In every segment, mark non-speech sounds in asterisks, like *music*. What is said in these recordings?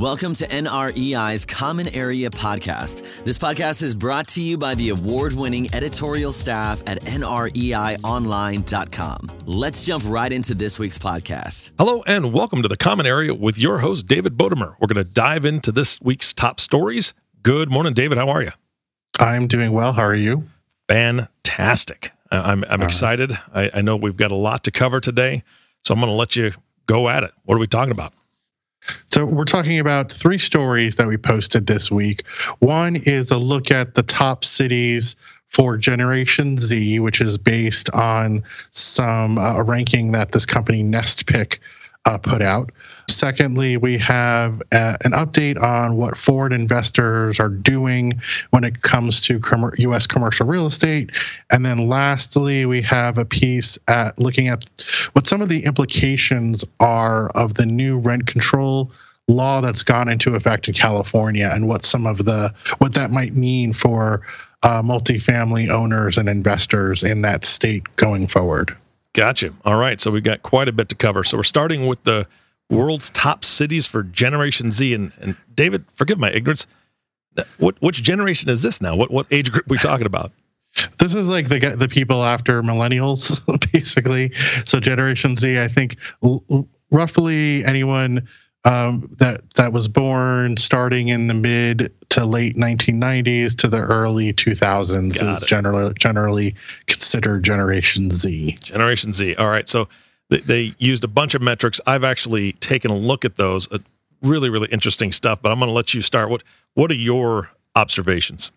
Welcome to NREI's Common Area Podcast. This podcast is brought to you by the award winning editorial staff at NREIOnline.com. Let's jump right into this week's podcast. Hello, and welcome to the Common Area with your host, David Bodamer. We're going to dive into this week's top stories. Good morning, David. How are you? I'm doing well. How are you? Fantastic. I'm, I'm uh-huh. excited. I, I know we've got a lot to cover today, so I'm going to let you go at it. What are we talking about? So, we're talking about three stories that we posted this week. One is a look at the top cities for Generation Z, which is based on some uh, ranking that this company NestPick uh, put out. Secondly, we have uh, an update on what foreign investors are doing when it comes to com- U.S. commercial real estate. And then lastly, we have a piece at looking at what some of the implications are of the new rent control law that's gone into effect in California and what some of the what that might mean for uh, multifamily owners and investors in that state going forward. Gotcha. All right. So we've got quite a bit to cover. So we're starting with the world's top cities for Generation Z. And, and David, forgive my ignorance. What which generation is this now? What what age group are we talking about? This is like the the people after millennials, *laughs* basically. So Generation Z, I think, l- roughly anyone um, that that was born starting in the mid to late 1990s to the early 2000s Got is it. generally generally considered Generation Z. Generation Z. All right. So they, they used a bunch of metrics. I've actually taken a look at those. Uh, really, really interesting stuff. But I'm going to let you start. What What are your observations?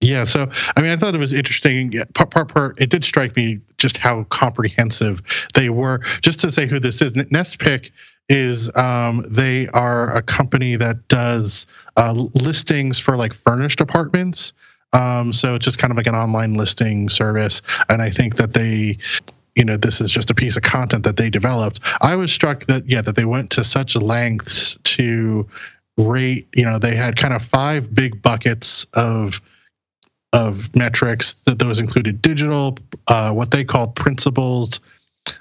Yeah, so I mean, I thought it was interesting. Part, part, part. It did strike me just how comprehensive they were. Just to say who this is, NestPick is um, they are a company that does uh, listings for like furnished apartments. Um, so it's just kind of like an online listing service, and I think that they you know this is just a piece of content that they developed. I was struck that yeah that they went to such lengths to rate you know they had kind of five big buckets of of metrics. That those included digital uh, what they called principles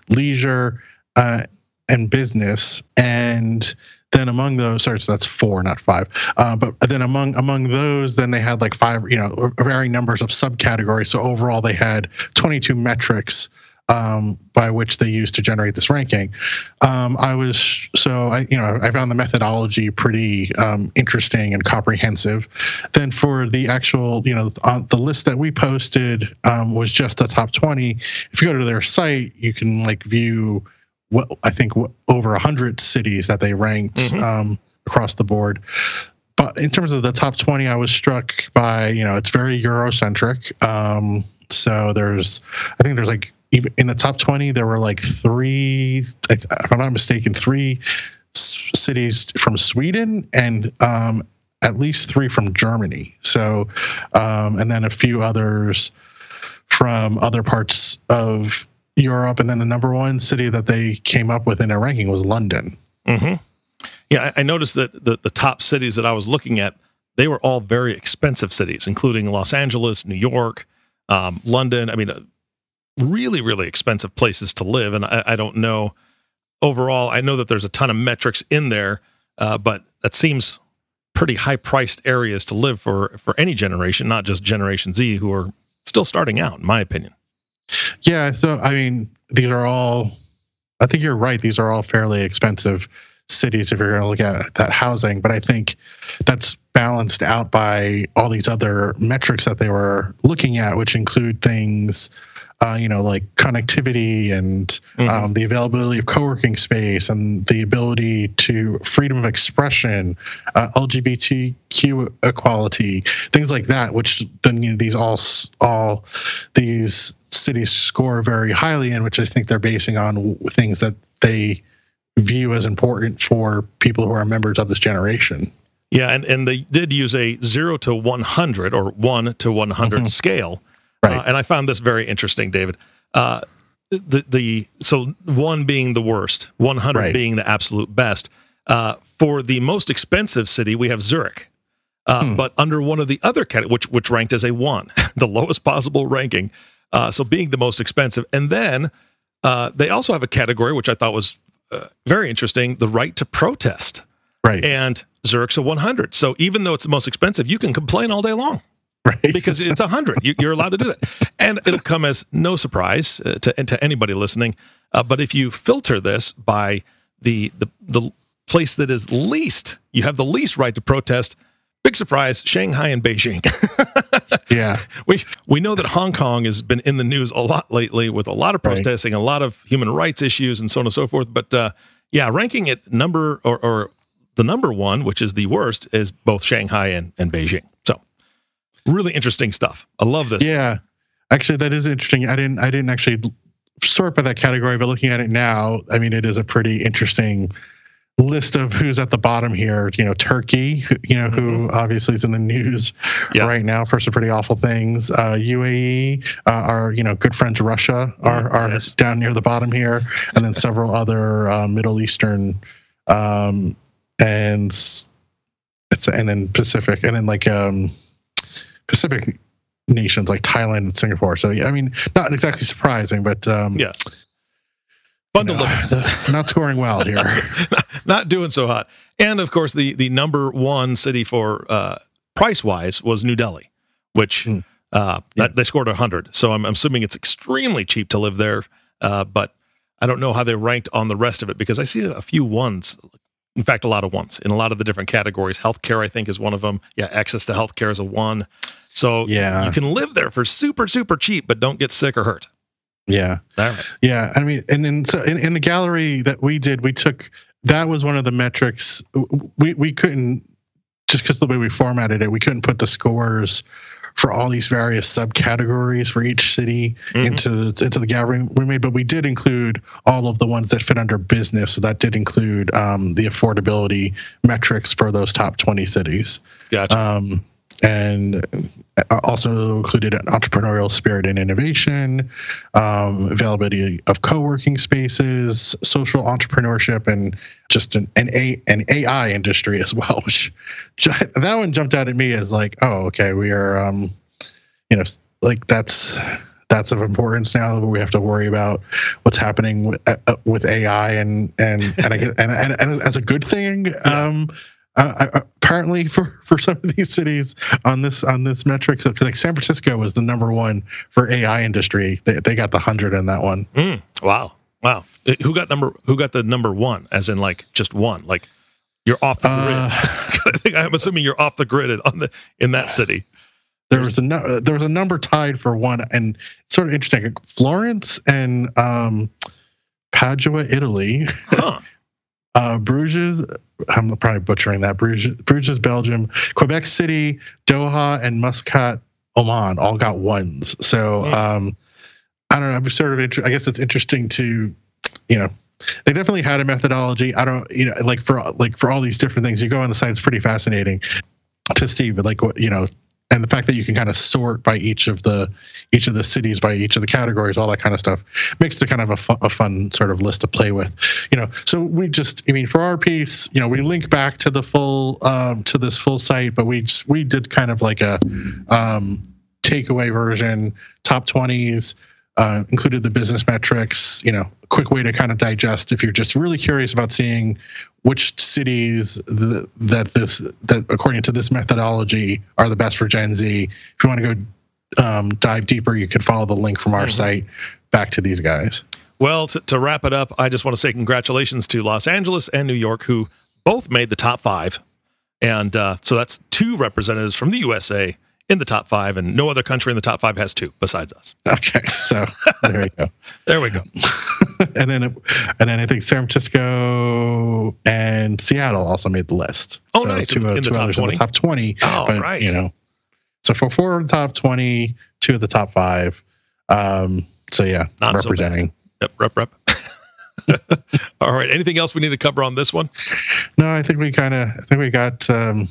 leisure uh, and business and then among those sorry so that's four not five uh, but then among among those then they had like five you know varying numbers of subcategories so overall they had 22 metrics um, by which they used to generate this ranking. Um, I was so I you know I found the methodology pretty um, interesting and comprehensive. Then for the actual you know the list that we posted um, was just the top twenty. If you go to their site, you can like view what I think over hundred cities that they ranked Mhm. um, across the board. But in terms of the top 20, I was struck by, you know, it's very Eurocentric. Um, so there's, I think there's like, even in the top 20, there were like three, if I'm not mistaken, three s- cities from Sweden and um, at least three from Germany. So, um, and then a few others from other parts of Europe. And then the number one city that they came up with in their ranking was London. Mm-hmm. Yeah, I, noticed that the, the top cities that I was looking at, they were all very expensive cities, including Los Angeles, New York, um, London. I mean, uh, really, really expensive places to live. And I, I don't know overall. I know that there's a ton of metrics in there, uh, but that seems pretty high priced areas to live for for any generation, not just Generation Z, who are still starting out, in my opinion. Yeah, so I mean, these are all. I think you're right. These are all fairly expensive cities if you're going to look at that housing. But I think that's balanced out by all these other metrics that they were looking at, which include things, uh, you know, like connectivity and Mhm. um, the availability of co-working space and the ability to freedom of expression, uh, LGBTQ equality, things like that. Which then you know, these all all these cities score very highly in, which I think they're basing on things that they view as important for people who are members of this generation. Yeah, and, and they did use a zero to 100 or one to 100 Mhm. scale. Right. Uh, and I found this very interesting, David. Uh, the, the So one being the worst, 100 Right. being the absolute best. Uh, for the most expensive city, we have Zurich. Uh, Hmm. But under one of the other categories, which, which ranked as a one, *laughs* the lowest possible ranking. Uh, so being the most expensive. And then uh, they also have a category, which I thought was uh, very interesting the right to protest. Right. and Zurich's a 100. So even though it's the most expensive, you can complain all day long right. because it's a 100. You, you're allowed to do that. And it'll come as no surprise uh, to, to anybody listening. Uh, but if you filter this by the, the, the place that is least, you have the least right to protest, big surprise, Shanghai and Beijing. *laughs* yeah. *laughs* we we know that Hong Kong has been in the news a lot lately with a lot of Right. protesting, a lot of human rights issues, and so on and so forth. But uh, yeah, ranking it number or, or the number one, which is the worst, is both Shanghai and, and Beijing. So really interesting stuff. I love this. Yeah. Actually, that is interesting. I didn't. I didn't actually sort by that category, but looking at it now, I mean, it is a pretty interesting list of who's at the bottom here. You know, Turkey. who- You know, who obviously is in the news Yeah. right now for some pretty awful things. Uh, UAE, uh, our you know good friends Russia are are Yes. down near the bottom here, and then several *laughs* other uh, Middle Eastern, um, and it's and then Pacific, and then like um, Pacific nations like Thailand and Singapore. So yeah, I mean, not exactly surprising, but um, Yeah. Fun to you know, at. not scoring well here. *laughs* Not doing so hot. And of course, the the number one city for uh, price wise was New Delhi, which Hmm. uh, that, they scored hundred. So I'm, I'm assuming it's extremely cheap to live there. Uh, but I don't know how they ranked on the rest of it because I see a few ones. In fact, a lot of ones in a lot of the different categories. Healthcare, I think, is one of them. Yeah, access to healthcare is a one. So Yeah. you can live there for super super cheap, but don't get sick or hurt. Yeah. Right. Yeah, I mean, and then so in, in the gallery that we did, we took that was one of the metrics. We we couldn't just because the way we formatted it, we couldn't put the scores for all these various subcategories for each city Mhm. into the, into the gallery we made. But we did include all of the ones that fit under business. So that did include um, the affordability metrics for those top twenty cities Gotcha. um, and also included an entrepreneurial spirit and innovation, um, availability of co-working spaces, social entrepreneurship, and just an an, A, an AI industry as well. *laughs* Which that one jumped out at me as like, oh, okay, we are, um, you know, like that's that's of importance now. We have to worry about what's happening with, uh, with AI, and and and, I guess, and, and and as a good thing. Um, uh, uh, apparently for for some of these cities on this on this metric because like san francisco was the number one for ai industry they, they got the 100 in that one Mm, wow. Wow. Uh, Who got number who got the number one as in like just one? Like you're off the Uh, grid. I think I'm assuming you're off the grid on the in that city. there was a nu- there was a number tied for one and it's sort of interesting florence and um padua italy Huh. Uh bruges i'm probably butchering that. Bruges, bruges belgium quebec city doha and muscat oman all got ones. So um i don't know. I'm sort of inter- i guess it's interesting to you know they definitely had a methodology. I don't you know like for like for all these different things you go on the site it's pretty fascinating to see but like what you know and the fact that you can kind of sort by each of the each of the cities by each of the categories all that kind of stuff makes it kind of a, fu- a fun sort of list to play with you know. So we just i mean for our piece you know we link back to the full um, to this full site but we just, we did kind of like a um, takeaway version top 20s uh, included the business metrics you know quick way to kind of digest if you're just really curious about seeing which cities th- that this that according to this methodology are the best for gen z if you want to go um, dive deeper you can follow the link from our Mhm. site back to these guys Well, to, to wrap it up, I just want to say congratulations to Los Angeles and New York, who both made the top five. And uh, so that's two representatives from the USA in the top five, and no other country in the top five has two besides us. okay so *laughs* there you go There we go. *laughs* and then it, and then I think San Francisco and Seattle also made the list. Oh, nice. Two, In the two top in 20? the top twenty. Oh, but, right. You know, so for four of the top twenty, two of the top five. Um, so yeah, Not so representing. Yep, rep, rep. *laughs* All right. Anything else we need to cover on this one? no, I think we kind of, I think we got, um,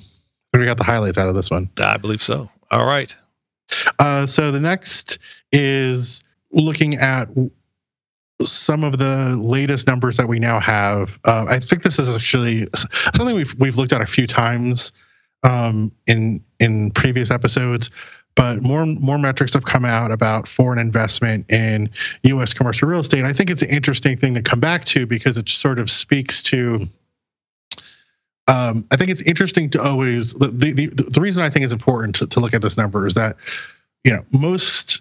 we got the highlights out of this one. I believe so. All right. Uh, so the next is looking at some of the latest numbers that we now have. Uh, I think this is actually something we've we've looked at a few times um, in in previous episodes, but more more metrics have come out about foreign investment in U.S. commercial real estate. I think it's an interesting thing to come back to because it sort of speaks to um, I think it's interesting to always the, the the reason I think it's important to, to look at this number is that you know most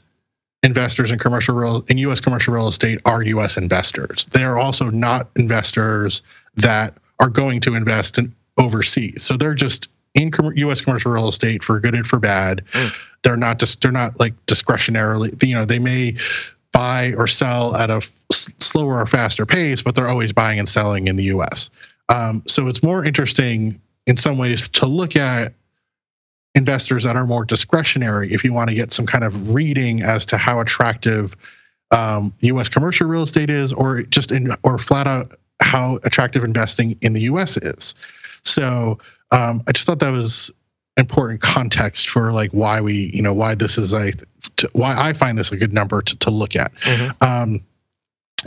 investors in commercial real in U.S. commercial real estate are U.S. investors. They are also not investors that are going to invest in overseas. So they're just in U.S. commercial real estate for good and for bad. Mm. They're not just they're not like discretionarily. You know, they may buy or sell at a slower or faster pace, but they're always buying and selling in the U.S. Um, so it's more interesting in some ways to look at investors that are more discretionary if you want to get some kind of reading as to how attractive um, U.S. commercial real estate is, or just in or flat out how attractive investing in the U.S. is. So um, I just thought that was important context for like why we you know why this is a why I find this a good number to, to look at. Mm-hmm. Um,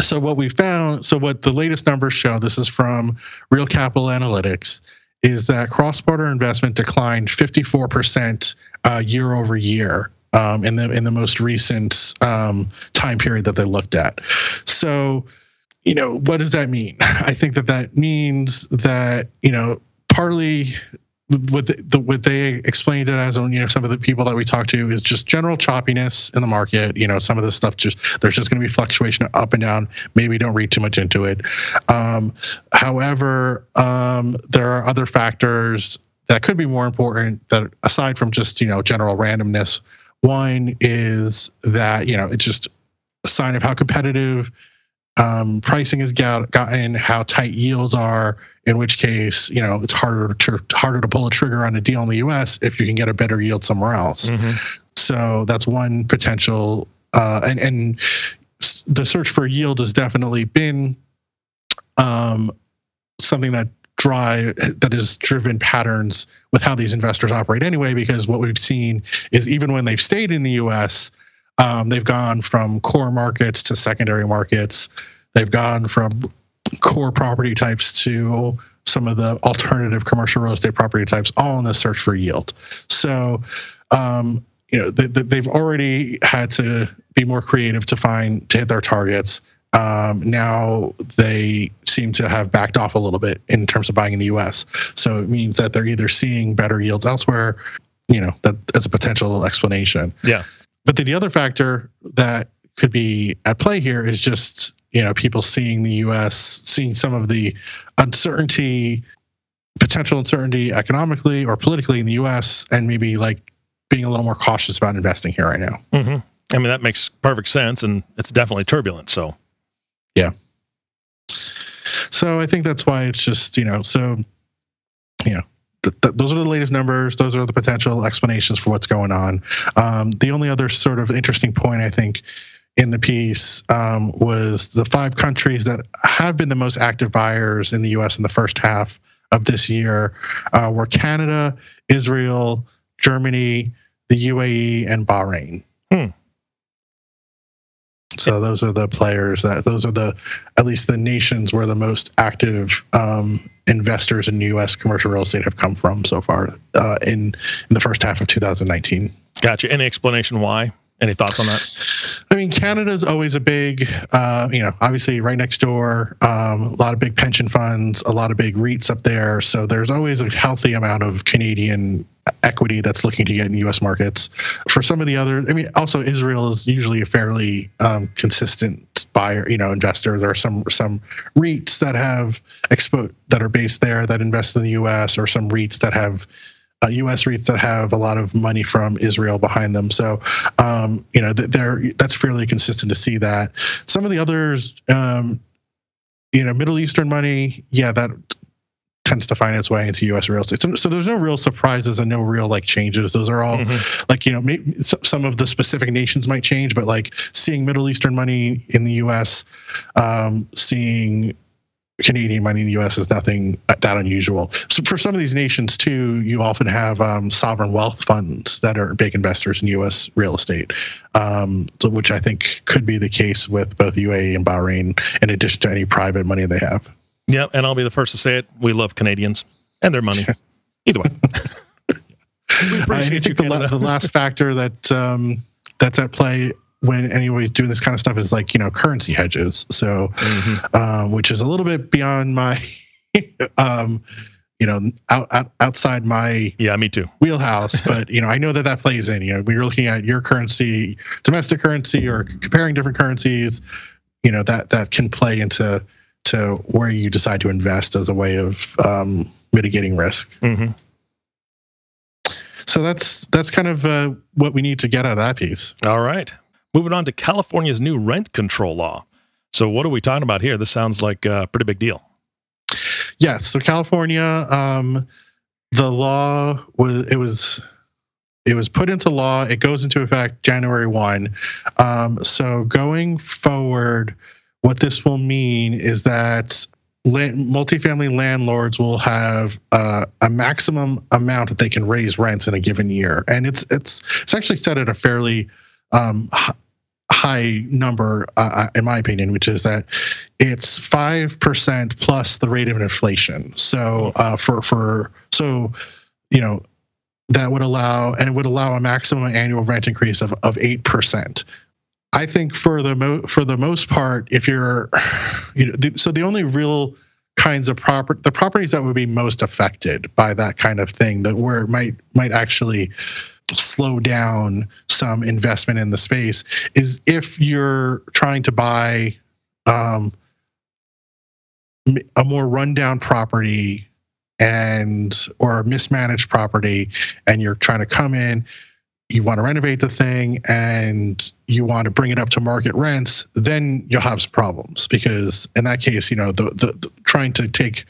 so what we found, so what the latest numbers show, this is from Real Capital Analytics, is that cross-border investment declined 54% uh, year over year um, in the in the most recent um, time period that they looked at. So, you know, what does that mean? I think that that means that you know partly what the, the, what they explained it as on you know some of the people that we talked to is just general choppiness in the market. You know some of this stuff just there's just going to be fluctuation up and down. Maybe don't read too much into it. Um, however um, there are other factors that could be more important that aside from just you know general randomness one is that you know it's just a sign of how competitive um, pricing has got, gotten, how tight yields are. In which case, you know, it's harder to harder to pull a trigger on a deal in the U.S. if you can get a better yield somewhere else. Mm-hmm. So that's one potential. Uh, and and the search for yield has definitely been um, something that drive that has driven patterns with how these investors operate anyway. Because what we've seen is even when they've stayed in the U.S um, they've gone from core markets to secondary markets. They've gone from core property types to some of the alternative commercial real estate property types, all in the search for yield. So, um, you know, they, have already had to be more creative to find to hit their targets. Um, now they seem to have backed off a little bit in terms of buying in the U.S. So it means that they're either seeing better yields elsewhere. You know, that as a potential explanation. Yeah. But then the other factor that could be at play here is just you know people seeing the U.S. seeing some of the uncertainty, potential uncertainty economically or politically in the U.S. and maybe like being a little more cautious about investing here right now. Mm-hmm. I mean that makes perfect sense, and it's definitely turbulent. So, yeah. So I think that's why it's just you know so you know th- th- those are the latest numbers. Those are the potential explanations for what's going on. Um, the only other sort of interesting point I think in the piece um, was the five countries that have been the most active buyers in the U.S. in the first half of this year uh, were Canada, Israel, Germany, the UAE, and Bahrain. Hmm. So those are the players that those are the at least the nations where the most active um, investors in U.S. commercial real estate have come from so far uh, in in the first half of 2019. Gotcha. Any explanation why? Any thoughts on that? I mean, Canada's always a big, uh, you know, obviously right next door, um, a lot of big pension funds, a lot of big REITs up there. So there's always a healthy amount of Canadian equity that's looking to get in U.S. markets. For some of the other, I mean, also Israel is usually a fairly um, consistent buyer, you know, investor. There are some some REITs that have expo that are based there that invest in the U.S. or some REITs that have uh, U.S. REITs that have a lot of money from Israel behind them. So, um, you know, they're that's fairly consistent to see that. Some of the others, um, you know, Middle Eastern money, yeah, that tends to find its way into U.S. real estate. So, so, there's no real surprises and no real like changes. Those are all mm-hmm. like you know maybe some of the specific nations might change, but like seeing Middle Eastern money in the U.S., um, seeing Canadian money in the U.S. is nothing that unusual. So for some of these nations too, you often have um, sovereign wealth funds that are big investors in U.S. real estate, um, so which I think could be the case with both UAE and Bahrain, in addition to any private money they have. Yeah, and I'll be the first to say it. We love Canadians and their money. Either way. *laughs* we appreciate you, the, la- the, last factor that um, that's at play when anybody's doing this kind of stuff is like you know currency hedges. So, mm-hmm. um, which is a little bit beyond my *laughs* um, you know out, out outside my yeah me too wheelhouse *laughs* but you know i know that that plays in you know when you're looking at your currency domestic currency or comparing different currencies you know that that can play into to where you decide to invest as a way of um, mitigating risk mm-hmm. so that's that's kind of uh, what we need to get out of that piece all right moving on to california's new rent control law so what are we talking about here this sounds like a pretty big deal Yes. So California, um, the law was it was it was put into law. It goes into effect January one. Um, so going forward, what this will mean is that multifamily landlords will have uh, a maximum amount that they can raise rents in a given year, and it's it's it's actually set at a fairly um, high number, uh, uh, in my opinion, which is that it's five percent plus the rate of inflation. So uh, for for so you know that would allow and it would allow a maximum annual rent increase of of eight percent. I think for the mo- for the most part, if you're, you know, so the only real kinds of property, the properties that would be most affected by that kind of thing, that where it might might actually slow down some investment in the space is if you're trying to buy um, a more rundown property and or a mismanaged property and you're trying to come in you want to renovate the thing and you want to bring it up to market rents then you'll have some problems because in that case you know the, the, the trying to take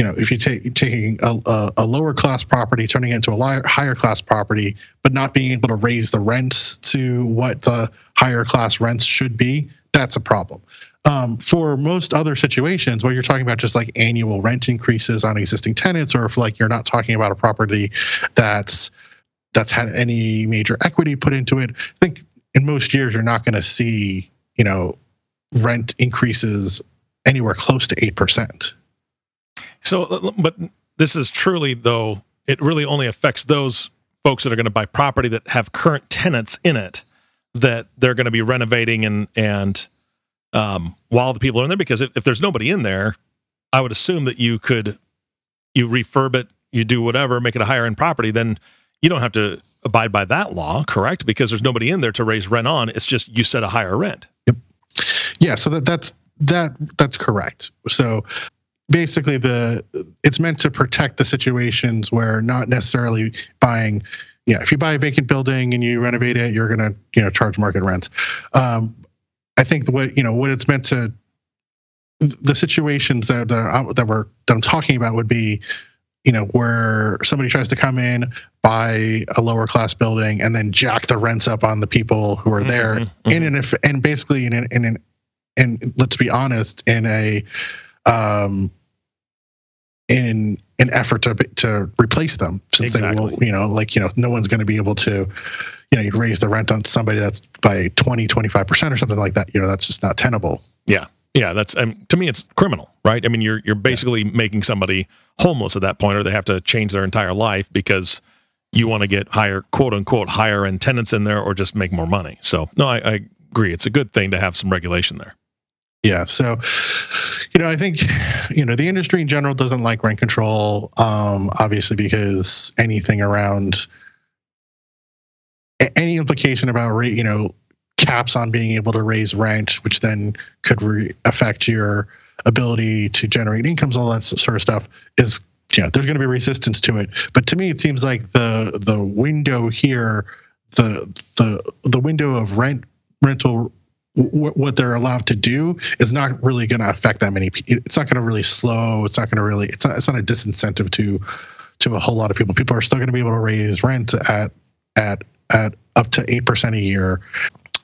you know, if you take taking a, a, a, lower class property, turning it into a higher class property, but not being able to raise the rents to what the higher class rents should be, that's a problem. Um, for most other situations where you're talking about just like annual rent increases on existing tenants, or if like you're not talking about a property that's that's had any major equity put into it, I think in most years you're not going to see you know rent increases anywhere close to eight percent. So, but this is truly, though, it really only affects those folks that are going to buy property that have current tenants in it that they're going to be renovating and and um, while the people are in there because if, if there's nobody in there i would assume that you could you refurb it you do whatever make it a higher end property then you don't have to abide by that law correct? Because there's nobody in there to raise rent on. It's just you set a higher rent. Yep. Yeah so that that's that that's correct. So basically the it's meant to protect the situations where not necessarily buying yeah if you buy a vacant building and you renovate it you're to you know charge market rents. Um, i think way you know what it's meant to the situations that that, that we're that i'm talking about would be you know where somebody tries to come in buy a lower class building and then jack the rents up on the people who are there mm-hmm, mm-hmm. in an and basically in an, in an and let's be honest in a um in an effort to to replace them since exactly. they will you know like you know no one's going to be able to you know you raise the rent on somebody that's by 20 25% or something like that you know that's just not tenable yeah yeah that's um, to me it's criminal right i mean you're you're basically yeah. making somebody homeless at that point or they have to change their entire life because you want to get higher quote unquote higher end tenants in there or just make more money so no I, I agree it's a good thing to have some regulation there yeah. So, you know, I think, you know, the industry in general doesn't like rent control, um, obviously, because anything around any implication about rate, you know, caps on being able to raise rent, which then could re- affect your ability to generate incomes, all that sort of stuff is, you know, there's going to be resistance to it. But to me, it seems like the the window here, the the the window of rent rental what they're allowed to do is not really going to affect that many people. It's not going to really slow. It's not going to really. It's not. It's not a disincentive to to a whole lot of people. People are still going to be able to raise rent at at at up to eight percent a year,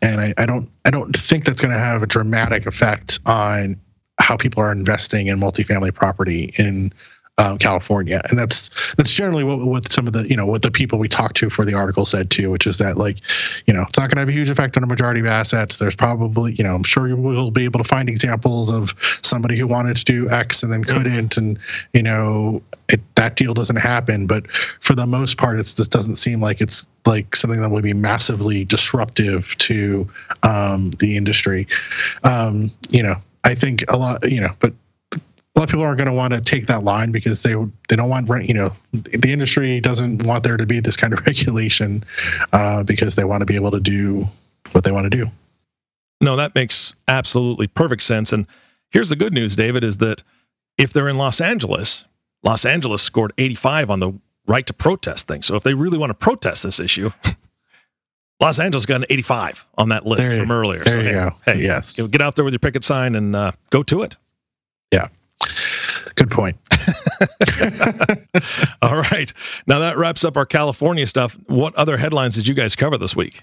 and I, I don't I don't think that's going to have a dramatic effect on how people are investing in multifamily property in um, California, and that's that's generally what, what some of the you know what the people we talked to for the article said too, which is that like you know it's not going to have a huge effect on a majority of assets. There's probably you know I'm sure you will be able to find examples of somebody who wanted to do X and then couldn't, and you know it, that deal doesn't happen. But for the most part, it's this doesn't seem like it's like something that would be massively disruptive to um, the industry. Um, you know, I think a lot, you know, but a lot of people aren't going to want to take that line because they they don't want you know the industry doesn't want there to be this kind of *laughs* regulation uh, because they want to be able to do what they want to do. No, that makes absolutely perfect sense. And here's the good news, David, is that if they're in Los Angeles, Los Angeles scored 85 on the right to protest thing. So if they really want to protest this issue, *laughs* Los Angeles got an 85 on that list There from earlier. there so, you hey, go. hey, Yes. get out there with your picket sign and uh, go to it. Yeah. Good point. *laughs* All right. Now that wraps up our California stuff. What other headlines did you guys cover this week?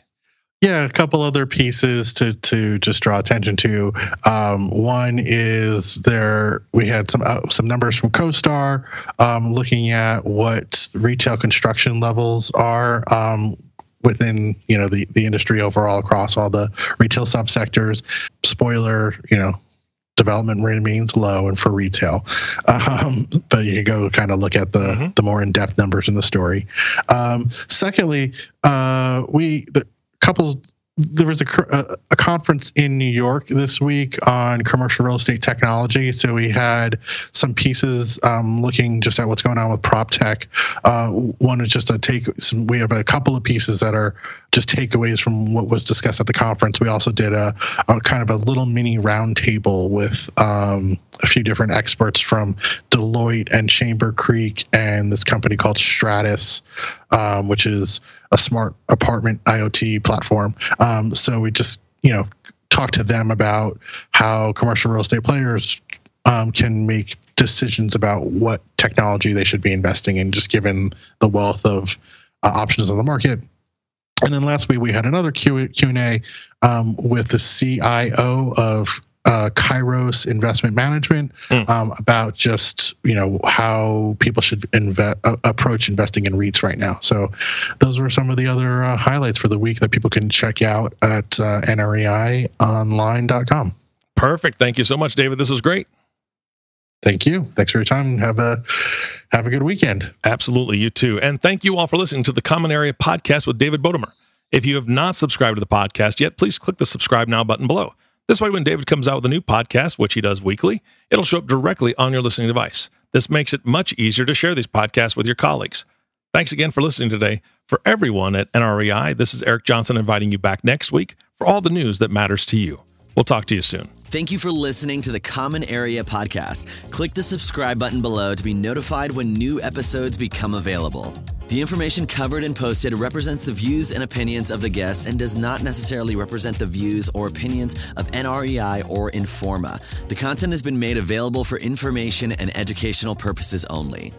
Yeah, a couple other pieces to to just draw attention to. Um, one is there we had some uh, some numbers from CoStar um, looking at what retail construction levels are um, within you know the the industry overall across all the retail subsectors. Spoiler, you know. Development remains low and for retail, um, but you can go kind of look at the Mhm. the more in depth numbers in the story. Um, secondly, uh, we the couple there was a, a, a conference in New York this week on commercial real estate technology. So we had some pieces um, looking just at what's going on with prop tech. Uh, one is just a take. Some, we have a couple of pieces that are just takeaways from what was discussed at the conference. We also did a, a kind of a little mini roundtable with um, a few different experts from Deloitte and Chamber Creek and this company called Stratis, um, which is a smart apartment IoT platform. Um, so we just, you know, talked to them about how commercial real estate players um, can make decisions about what technology they should be investing in, just given the wealth of uh, options on the market. And then last week we had another Q and A um, with the CIO of uh, Kairos Investment Management Mm. um, about just you know how people should inve- uh, approach investing in REITs right now. So those were some of the other uh, highlights for the week that people can check out at uh, nreionline.com. Perfect. Thank you so much, David. This was great. Thank you. Thanks for your time. Have a have a good weekend. Absolutely, you too. And thank you all for listening to the Common Area Podcast with David Bodamer. If you have not subscribed to the podcast yet, please click the subscribe now button below. This way, when David comes out with a new podcast, which he does weekly, it'll show up directly on your listening device. This makes it much easier to share these podcasts with your colleagues. Thanks again for listening today. For everyone at NREI, this is Eric Johnson inviting you back next week for all the news that matters to you. We'll talk to you soon. Thank you for listening to the Common Area Podcast. Click the subscribe button below to be notified when new episodes become available. The information covered and posted represents the views and opinions of the guests and does not necessarily represent the views or opinions of NREI or Informa. The content has been made available for information and educational purposes only.